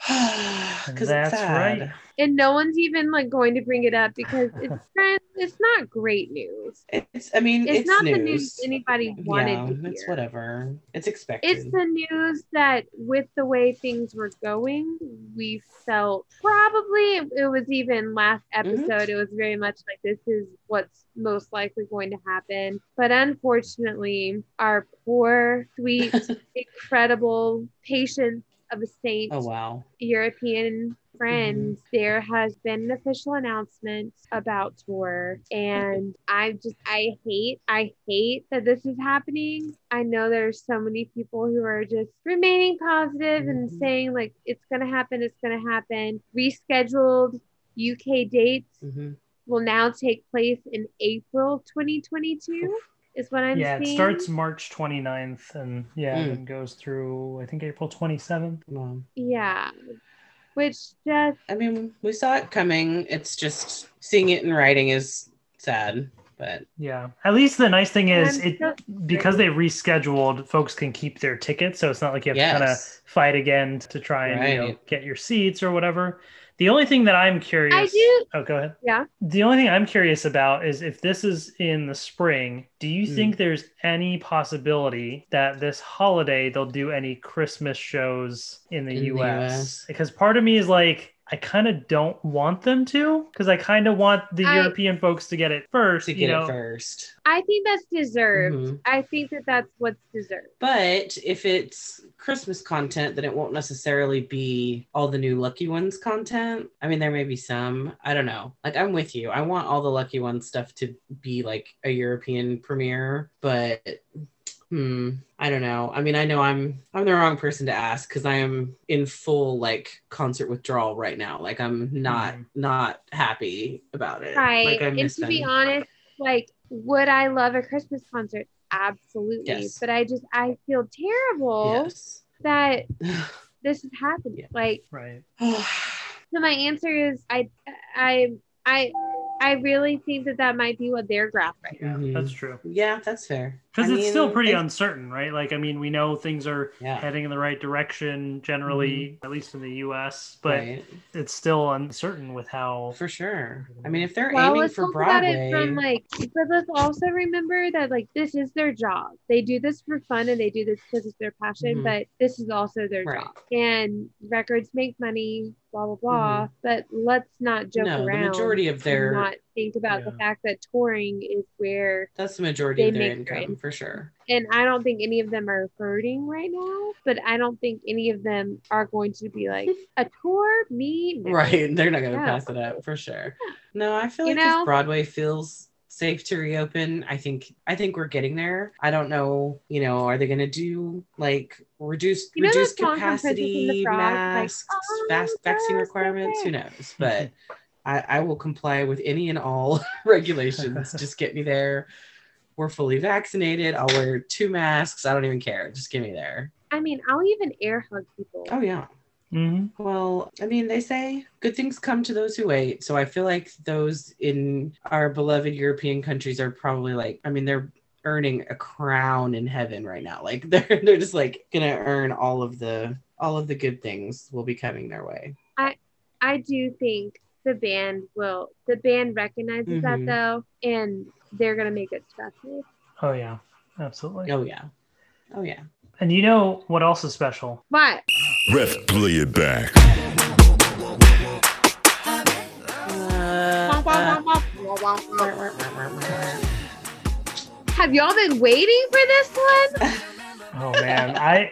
no. Because That's right. And no one's even like going to bring it up because it's not, it's not great news. It's. I mean, It's, it's, not news. the news anybody wanted yeah, to hear. it's whatever. It's expected. It's the news that with the way things were going, we felt probably it was even last Mm-hmm. episode, it was very much like this is what's most likely going to happen. But unfortunately, our poor, sweet, incredible patience of a saint oh wow. European friends, there has been an official announcement about tour. And I just, I hate, I hate that this is happening. I know there's so many people who are just remaining positive and Mhm. saying, like, it's going to happen, it's going to happen. Rescheduled UK dates hmm will now take place in April 2022, is what I'm yeah, it starts March 29th and yeah, Mm. and goes through I think April 27th. Well, Yeah. Which just I mean, we saw it coming. It's just seeing it in writing is sad, but Yeah. At least the nice thing is I'm it so- because they rescheduled, folks can keep their tickets, so it's not like you have to kind of fight again to try and you know, get your seats or whatever. The only thing that I'm curious I do- Oh, go ahead. Yeah. The only thing I'm curious about is if this is in the spring, do you Hmm. think there's any possibility that this holiday they'll do any Christmas shows in the, In the US? US. Because part of me is like I kind of don't want them to because I kind of want the I- European folks to get it first, to you get know. it first. I think that's deserved. Mhm. I think that that's what's deserved. But if it's Christmas content, then it won't necessarily be all the new Lucky Ones content. I mean, there may be some. I don't know. Like, I'm with you. I want all the Lucky Ones stuff to be like a European premiere, but hmm, I don't know. I mean, I know I'm I'm the wrong person to ask because I am in full like concert withdrawal right now. Like, I'm not Mhm. not happy about it. Right. Like, I and miss to be honest, like, would I love a Christmas concert? Absolutely. Yes. But I just I feel terrible yes. that this is happening. Yeah. Like Right. so my answer is I I I I really think that that might be what they're grappling. Yeah, Mhm. that's true. yeah, that's fair. Because I it's still pretty they- uncertain, right? Like, I mean, we know things are Yeah. heading in the right direction generally, at least in the US, but right. it's still uncertain with how. For sure. I mean, if they're Well, aiming let's for talk about Broadway, it from like, but let's also remember that like this is their job. They do this for fun and they do this because it's their passion, Mhm. but this is also their Right. job. And records make money, blah blah blah. But let's not joke Mm-hmm. no, around. the majority of and their not think about the fact that touring is where that's the majority of their income for sure. and I don't think any of them are hurting right now, but I don't think any of them are going to be like a tour, me, no. Right. They're not gonna No. pass it up for sure. No, I feel You like know? if Broadway feels safe to reopen, I think I think we're getting there. I don't know, you know, are they gonna do like reduced You know reduced song from Princess and the capacity Frog? Like, masks, "Oh, fast vaccine requirements? Who knows? But I, I will comply with any and all regulations. Just get me there. We're fully vaccinated. I'll wear two masks. I don't even care. Just get me there. I mean, I'll even air hug people. Oh yeah. Mhm. Well, I mean, they say good things come to those who wait. So I feel like those in our beloved European countries are probably like, I mean, they're earning a crown in heaven right now. Like they're they're just like gonna earn all of the all of the good things will be coming their way. I I do think the band will. The band recognizes that Mhm. though, and they're gonna make it special. Oh, yeah. Absolutely. Oh yeah. Oh yeah. And you know what else is special? But Ref, play it back. have y'all been waiting for this one? Oh, man. I.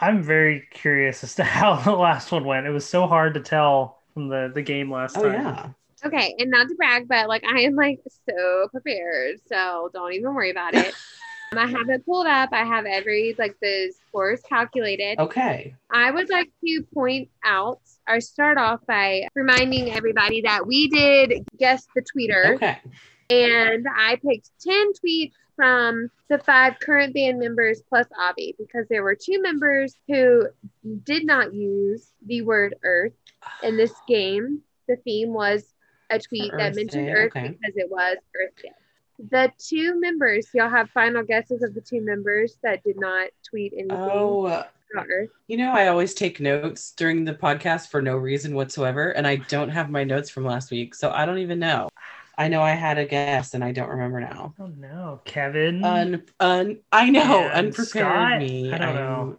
I'm very curious as to how the last one went. It was so hard to tell from the, the game last Oh time. yeah. Okay, and not to brag, but like I am like so prepared, so don't even worry about it. um, I have it pulled up. I have every like the scores calculated. Okay. I would like to point out or start off by reminding everybody that we did guess the tweeter Okay. and I picked 10 tweets from the five current band members plus Avi because there were two members who did not use the word Earth in this game. The theme was a tweet that mentioned Day, Earth okay. because it was Earth Day. The two members, y'all have final guesses of the two members that did not tweet anything Oh, about Earth. you know, I always take notes during the podcast for no reason whatsoever, and I don't have my notes from last week, so I don't even know. I know I had a guess, and I don't remember now. Oh no, Kevin. Un, un, I know, And unprepared Scott? me. I don't know.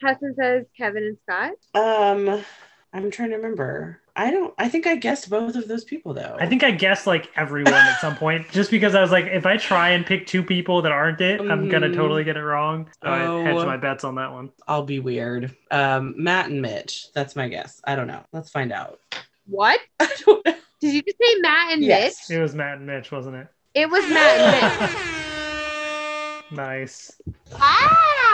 Hassan says Kevin and Scott. Um, I'm trying to remember. I don't. I think I guessed both of those people though. I think I guessed like everyone at some point, just because I was like, if I try and pick two people that aren't it, I'm gonna Mhm. totally get it wrong. So I Oh. hedged my bets on that one. I'll be weird. Um, Matt and Mitch. That's my guess. I don't know. Let's find out. What? I don't know. Did you just say Matt and Yes. Mitch? It was Matt and Mitch, wasn't it? It was Matt and Mitch. Nice.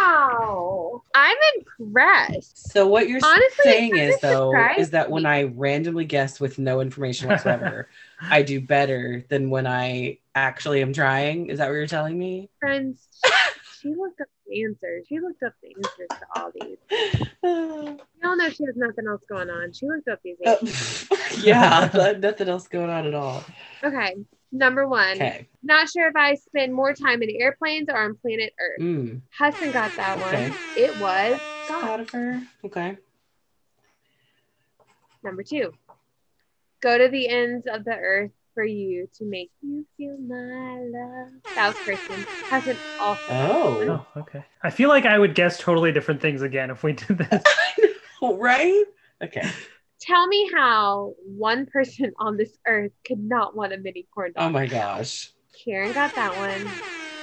Wow. I'm impressed. So what you're Honestly, saying is though is that when I randomly guess with no information whatsoever, I do better than when I actually am trying. Is that what you're telling me? Friends, she looked up the answers. She looked up the answers to all these. Uh, Y'all know she has nothing else going on. She looked up these uh, answers. yeah, nothing else going on at all. Okay. Number one. Okay. Not sure if I spend more time in airplanes or on planet Earth. Mm. Hassan got that one. Okay. It was Scott. Okay. Number two. Go to the ends of the earth for you to make you feel my love. That was Kirstin. Hassan also. Oh. Oh, okay. I feel like I would guess totally different things again if we did this. right? Okay. Tell me how one person on this earth could not want a mini corn dog. Oh my gosh. Karen got that one.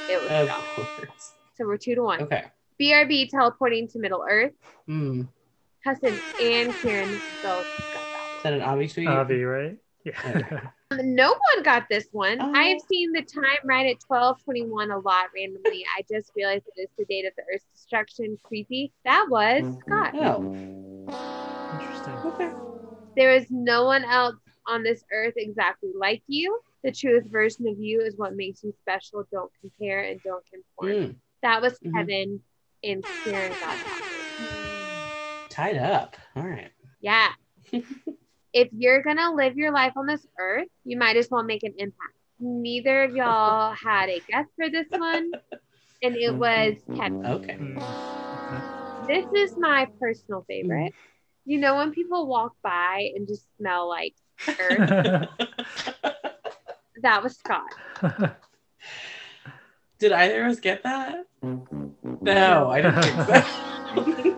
It was Of course. So we're two to one. Okay. BRB teleporting to Middle Earth. Hmm. Is Hassan and Karen both got that one. that an Avi tweet? Avi, right? Yeah. Um, no one got this one. Oh. I have seen the time right at 1221 a lot randomly. I just realized it is the date of the Earth's destruction. Creepy. That was Scott. Oh. Interesting. Okay. There is no one else on this earth exactly like you. The truest version of you is what makes you special. Don't compare and don't conform. Mm. That was Mhm. Kevin and Karen got that. Tied up. All right. Yeah. if you're gonna live your life on this earth, you might as well make an impact. Neither of y'all had a guess for this one, and it was Kevin. Okay. Hmm. This is my personal favorite. You know when people walk by and just smell like earth? that was Scott. Did either of us get that? No, I didn't think so.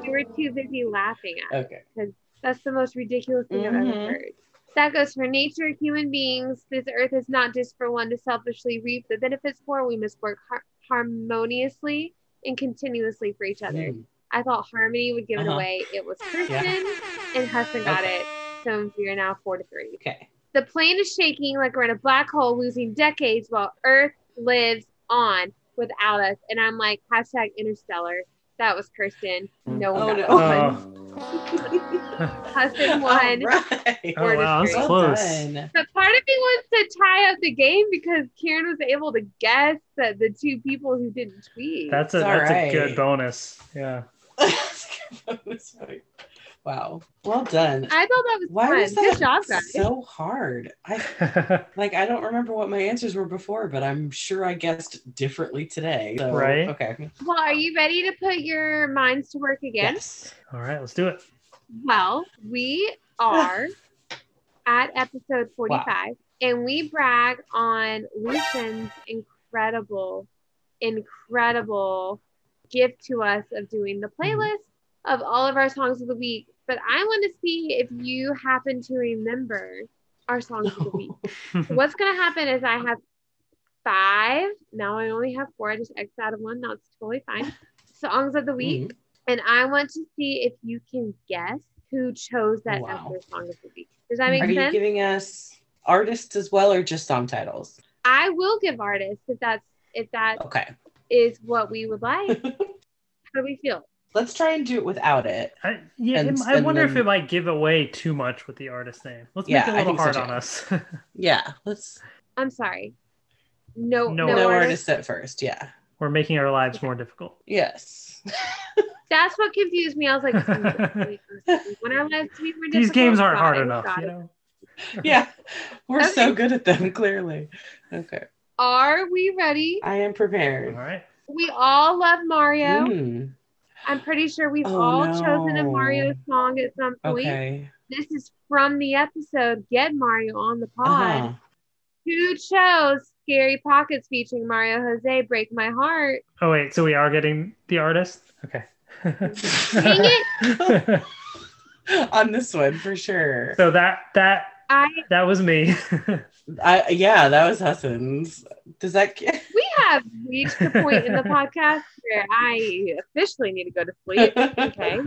You were too busy laughing at. it. okay. That's the most ridiculous thing I've ever Mhm. heard. That goes for nature, human beings. This earth is not just for one to selfishly reap the benefits for. We must work har- harmoniously and continuously for each other. Mm. I thought Harmony would give it Uh-huh. away. It was Kirstin, and Hassan got Okay. it. So we are now four to three. Okay. The plane is shaking like we're in a black hole, losing decades while Earth lives on without us. And I'm like, hashtag interstellar. That was Kirstin. No one Oh, got no. that Oh. one. Hassan won. All right. Oh, wow, that's Well close. done. But part of me wants to tie up the game because Karen was able to guess that the two people who didn't tweet. That's a It's that's a good bonus. Yeah. wow. Well done. I thought that was Why fun. was that Good job, guys. so hard? I like I don't remember what my answers were before, but I'm sure I guessed differently today. So, Right. Okay. well, are you ready to put your minds to work again? Yes. All right, let's do it. Well, we are at episode 45 and we brag on Lucian's incredible, incredible gift to us of doing the mm-hmm. playlist of all of our songs of the week. But I want to see if you happen to remember our songs of the week. So what's going to happen is I have five. Now I only have four. I just X out of one. Now it's totally fine. Songs of the mm-hmm. week. And I want to see if you can guess who chose that oh, Wow. as their song of the week. Does that make sense Are you giving us artists as well or just song titles? I will give artists if that's if that Okay. Is what we would like. How do we feel? Let's try and do it without it. I, yeah, And- it- I and wonder if it might give away too much with the artist name. Let's Yeah, make it a little think so hard on us. Yeah, let's I'm sorry. No, No no, no artist. artist at first. Yeah. We're making our lives more difficult. Yes. That's what confused me. I was like, when our lives to be more These games aren't hard enough, you know. yeah. We're so good at them, clearly. Okay. Are we ready? I am prepared. right. We all love Mario. Mm, I'm pretty sure we've Oh, all chosen a. Mario song at some point. okay. This is from the episode Get Mario on the Pod. Uh-huh. Who chose Scary Pockets featuring Mario Jose Break My Heart? Oh wait, so we are getting the artist? Okay. Dang it! On this one, for sure. so that that I that was me. I, yeah, that was Hassan's. Does that. we have reached the point in the podcast where I officially need to go to sleep. Okay.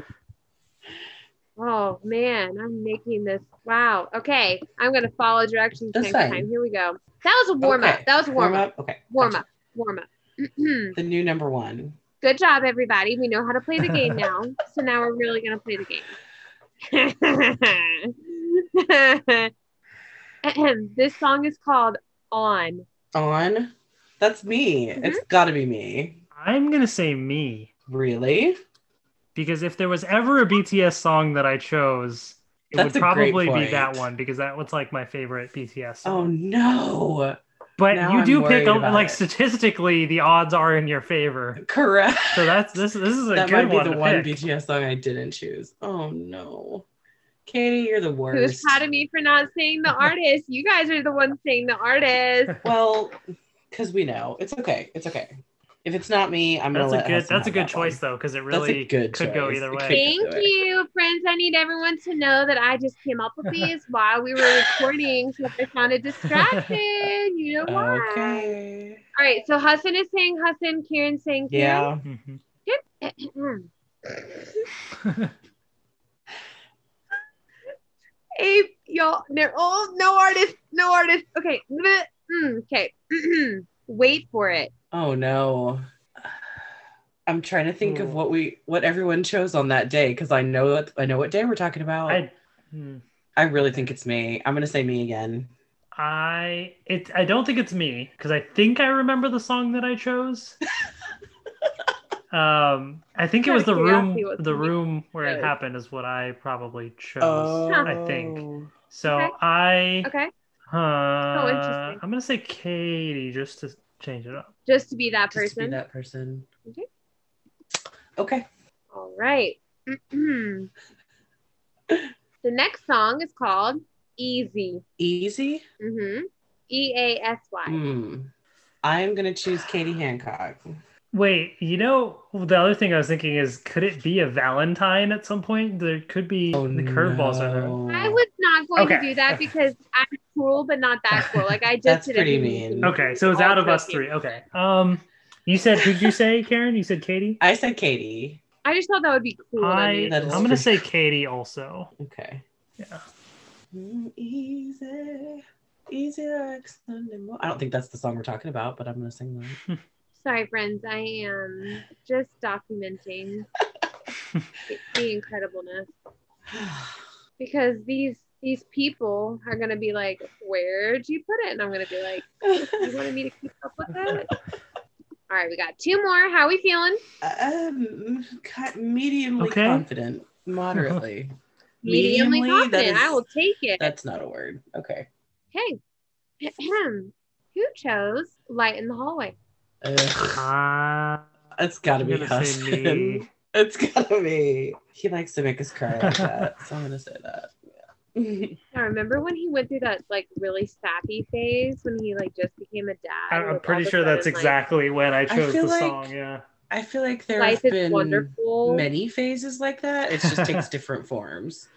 Oh man, I'm making this. Wow. Okay, I'm gonna follow directions That's next fine. time. Here we go. That was a warm up. That was a warm, up. Okay. Warm gotcha. up. Warm up. Mm-hmm. The new number one. Good job, everybody. We know how to play the game now. so now we're really gonna play the game. this song is called On. On. That's me. Mm-hmm. It's got to be me. I'm gonna say me Really? because if there was ever a BTS song that I chose, it That's would probably be that one because that was like my favorite BTS song. Oh no. but now you I'm do pick worried a, about like it. statistically the odds are in your favor. Correct. So that's this this is a that good might be one the one pick. BTS song I didn't choose. Oh no. Katie, you're the Who's worst. proud of me for not saying the artist? You guys are the ones saying the artist. Well, because we know. It's okay. It's okay. If it's not me, I'm That's gonna a let good that's a good that choice one. though because it really good could go either way. Thank you, friends. I need everyone to know that I just came up with these while we were recording. So if I sounded distracted, you know why. Okay. All right. So Hassan is saying Hassan, Kieran's saying Karen. Yeah. Mhm. Kieran. y'all. No, oh, no artist. No artist. Okay. Mm, okay. Wait for it. Oh no. I'm trying to think Ooh. of what we what everyone chose on that day because I know that I know what day we're talking about. I, I hmm. really think it's me. I'm gonna say me again. I it I don't think it's me because I think I remember the song that I chose. um, I think it was the room, the room where it happened is what I probably chose. Oh, I think so. Okay. I Okay. uh, interesting. I'm gonna say Katie just to change it up. Just to be that Just to be person. that person. Okay. Okay. All right. the next song is called Easy. Easy. Mm-hmm. E A S Y. Hmm. I'm gonna choose Katie Hancock. Wait, you know the other thing I was thinking is, could it be a Valentine at some point? There could be Oh, the curveballs are no. I was not going Okay. to do that because I'm cool, but not that cool. Like I just That's did pretty everything. mean. Okay, so it's out of us three. Okay. Um, you said who'd you say, Karen? You said Katie. I said Katie. I just thought that would be cool. I, I mean, That is I'm gonna true. say Katie also. Okay. Yeah. Easy, easy like Sunday mo- I don't think that's the song we're talking about, but I'm gonna sing that. sorry, friends. I am just documenting the incredibleness because these these people are gonna be like, "Where'd you put it?" And I'm gonna be like, "You wanted me to keep up with it." All right, we got two more. How are we feeling? um, ki- mediumly Okay. confident, moderately. Mediumly Mediumly, confident. that is- I will take it. That's not a word. Okay. Okay. Who chose Light in the Hallway? Ugh, Uh, it's gotta I'm be gonna say Hassan. me. It's gotta be. He likes to make us cry like that, so I'm gonna say that. Yeah. I remember when he went through that like really sappy phase when he like just became a dad. I'm, like, pretty all of a sure that's like, exactly when I chose feel the like- song. Yeah. I feel like there Life have been wonderful. many phases like that. It just takes different forms.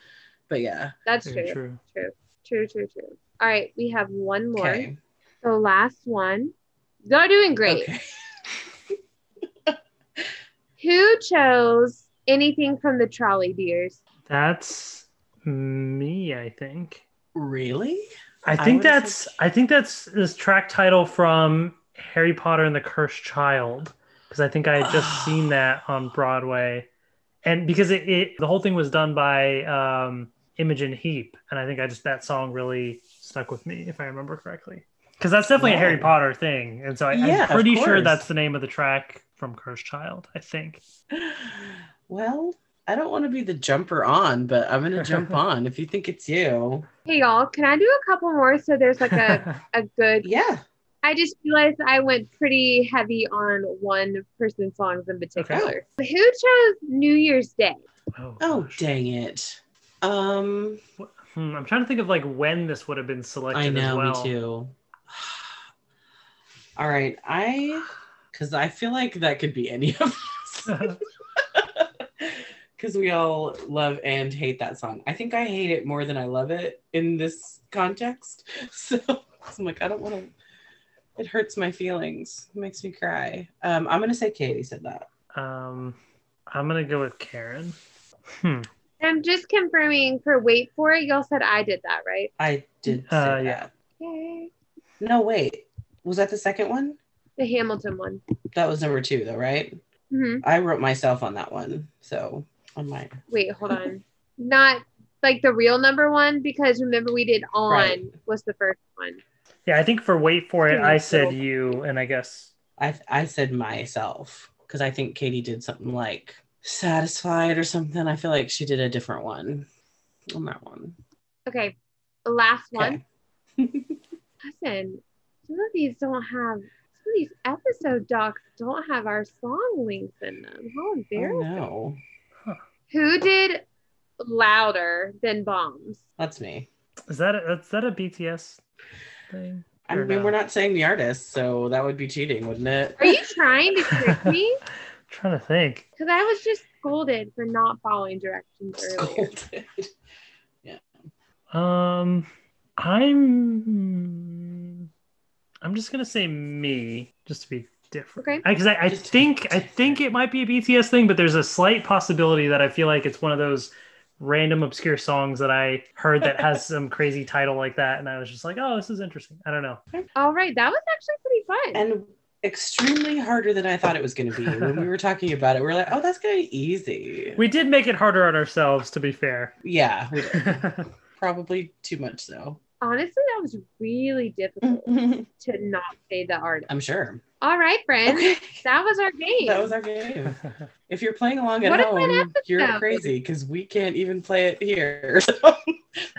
But yeah. That's Very true. true. True, true, true. All right, we have one more. Okay. The last one. You're doing great. Okay. Who chose anything from the Trolley Deers? That's me, I think. Really? I I think would've that's said- I think that's this track title from Harry Potter and the Cursed Child. because I think I had just seen that on Broadway, and because it, it the whole thing was done by um, Imogen Heap, and I think I just that song really stuck with me if I remember correctly. Because that's definitely a Harry Potter thing, and so I, Yeah, I'm of pretty sure that's the name of the track from Cursed Child. I think. Well, I don't want to be the jumper on, but I'm gonna jump on if you think it's you. Hey y'all, can I do a couple more so there's like a, a good Yeah. I just realized I went pretty heavy on one person's songs in particular. Who chose New Year's Day? oh, Oh dang it. Um Hmm, I'm trying to think of like when this would have been selected. I as know, well. me too. All right, I because I feel like that could be any of us. Because we all love and hate that song. I think I hate it more than I love it in this context. So I'm like, I don't want to. It hurts my feelings. It makes me cry. Um, I'm gonna say Katie said that. um, I'm gonna go with Karen. Hmm. I'm just confirming for Wait For It. Y'all said I did that, right? I did. Say Uh, that. yeah. Okay. No, wait. Was that the second one? The Hamilton one. That was number two, though, right? hmm I wrote myself on that one. So on my Wait, hold on. Not like the real number one because remember we did on Right. was the first one. Yeah, I think for wait for it, I said cool. you, and I guess I I said myself because I think Katie did something like satisfied or something. I feel like she did a different one on that one. Okay. The last one. Okay. Listen, some of these don't have some of these episode docs don't have our song links in them. How Oh, embarrassing. no, Who did louder than bombs? that's me. is that a, is that a BTS thing? I mean, no? we're not saying the artist, so that would be cheating, wouldn't it? Are you trying to trick me? trying to think. Because I was just scolded for not following directions earlier. Scolded. Um, I'm I'm just gonna say me, just to be different. Okay. Because I, I, Just to be think I think it might be a BTS thing, but there's a slight possibility that I feel like it's one of those random obscure songs that I heard that has some crazy title like that, and I was just like, oh, this is interesting. I don't know. All right, that was actually pretty fun. And extremely harder than I thought it was going to be. When we were talking about it, we are like, "Oh, that's going to be easy." We did make it harder on ourselves, to be fair. yeah, we did. probably too much so. Honestly, that was really difficult to not say the artist. I'm sure. All right, friends, Okay, that was our game. that was our game. If you're playing along at What home, you're crazy because we can't even play it here.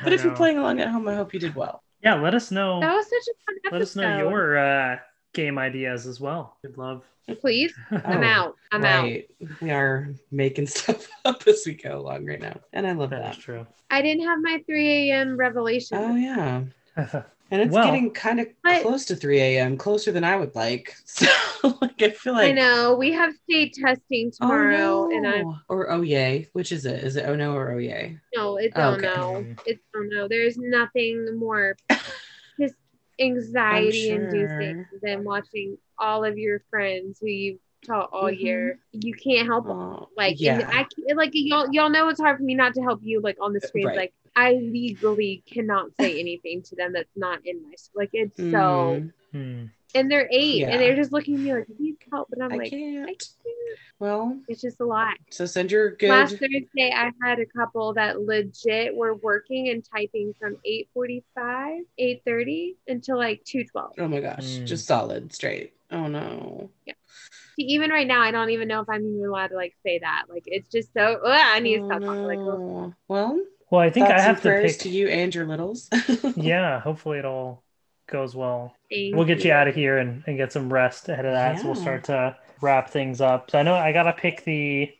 But if you're playing along at home, I hope you did well. yeah, let us know. that was such a fun episode. Let us know your uh, game ideas as well. We'd love. Please, I'm Oh, out. I'm out. right. We are making stuff up as we go along right now. And I love That that. is true. I didn't have my 3 a.m. revelation. Oh, yeah. And it's Well- getting kind of close to 3 a.m., closer than I would like. So, like, I feel like. I know we have state testing Oh, tomorrow, and I no. Or oh yay. Which is it? Is it oh no or oh yay? no, it's Oh, oh okay. no, it's oh no. There's nothing more just anxiety inducing than watching all of your friends who you've taught all Mhm. year. You can't help Oh, like yeah. I can't, like y'all y'all know it's hard for me not to help you like on the screen. Right. Like I legally cannot say anything to them that's not in my like it's so Mm, Hmm. And they're eight Yeah. and they're just looking at me like please help but I'm I like can't. I can't. Well, It's just a lot. so send your good. Last Thursday, I had a couple that legit were working and typing from 8:45, 8:30 until like 2:12. oh my gosh, Mm. just solid straight. Oh no. Yeah. See, even right now, I don't even know if I'm even allowed to like say that. Like, it's just so. Ugh, I need to Oh, stop talking. Like, ugh. well, Well, I think I have to prayers pick. to you and your littles. Yeah, hopefully it all goes well. thank We'll get you you. out of here and, and get some rest ahead of that. So we'll start to wrap things up. So I know I gotta pick the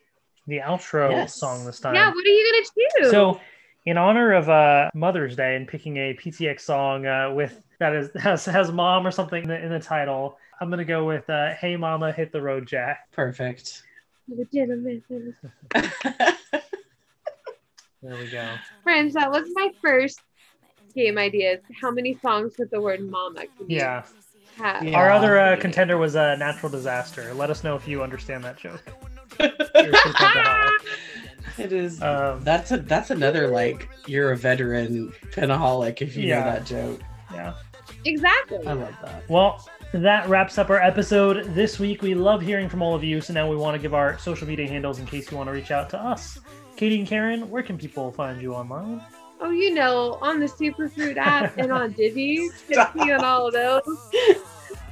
the outro Yes. Song this time. Yeah, what are you gonna choose? So, in honor of uh, Mother's Day and picking a PTX song uh, with that is has, has mom or something in the, in the title, I'm gonna go with uh, "Hey Mama, Hit the Road, Jack." Perfect. the gentleman. There we go. Friends, that was my first game ideas. How many songs with the word "mama"? Could you Yeah. have? Yeah. Our other uh, contender was a uh, natural disaster. Let us know if you understand that joke. it is. Um, That's a that's another like you're a veteran pentaholic if you Yeah. know that joke. yeah. Exactly. I love that. Well, that wraps up our episode this week. We love hearing from all of you. So now we want to give our social media handles in case you want to reach out to us. Katie and Karen, where can people find you online? Oh, you know, on the Superfruit app and on Divi. Me on all of those.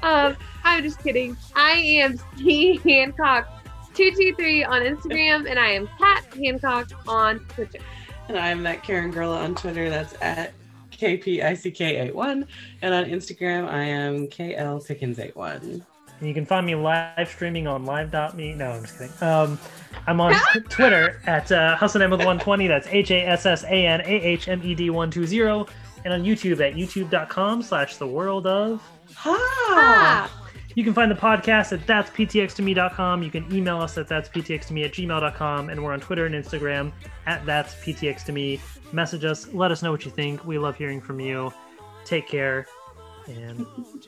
Um, I'm just kidding. I am C Hancock. 223 on Instagram, and I am Kat Hancock on Twitter. And I'm at Karen Gurla on Twitter. That's at KPICK81. And on Instagram, I am KL Pickens81. And you can find me live streaming on live.me. No, I'm just kidding. Um, I'm on Twitter at uh, Hassanahmed120. That's H A S S A N A H M E D 120. And on YouTube at youtube.com slash the world of. Ha! Ah, You can find the podcast at that'sptx2me.com. You can email us at that'sptx2me at gmail.com. And we're on Twitter and Instagram at that'sptx2me. Message us. Let us know what you think. We love hearing from you. Take care. And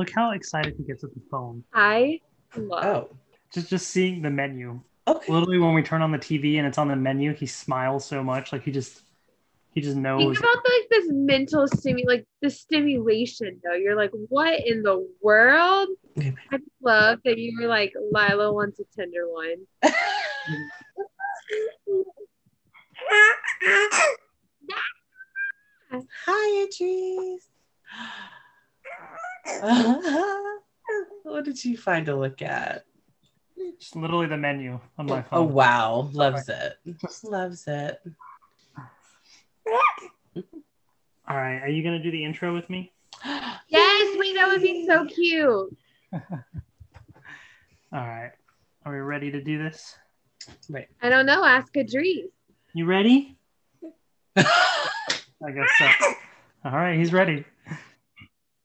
Look how excited he gets at the phone. I love. Oh, Just just seeing the menu. okay. Literally, when we turn on the TV and it's on the menu, he smiles so much, like he just he just Think knows. about like this mental stimu like the stimulation though. You're like, what in the world? I love that you were like, Lila wants a tender one. Hi, Idris. what did you find to look at? Just literally the menu on my oh, phone. Oh wow, loves it. Just Loves it. All right, are you gonna do the intro with me? Yes, wait, that would be so cute. All right, are we ready to do this? I don't know. Ask Idris. You ready? I guess so. All right, he's ready.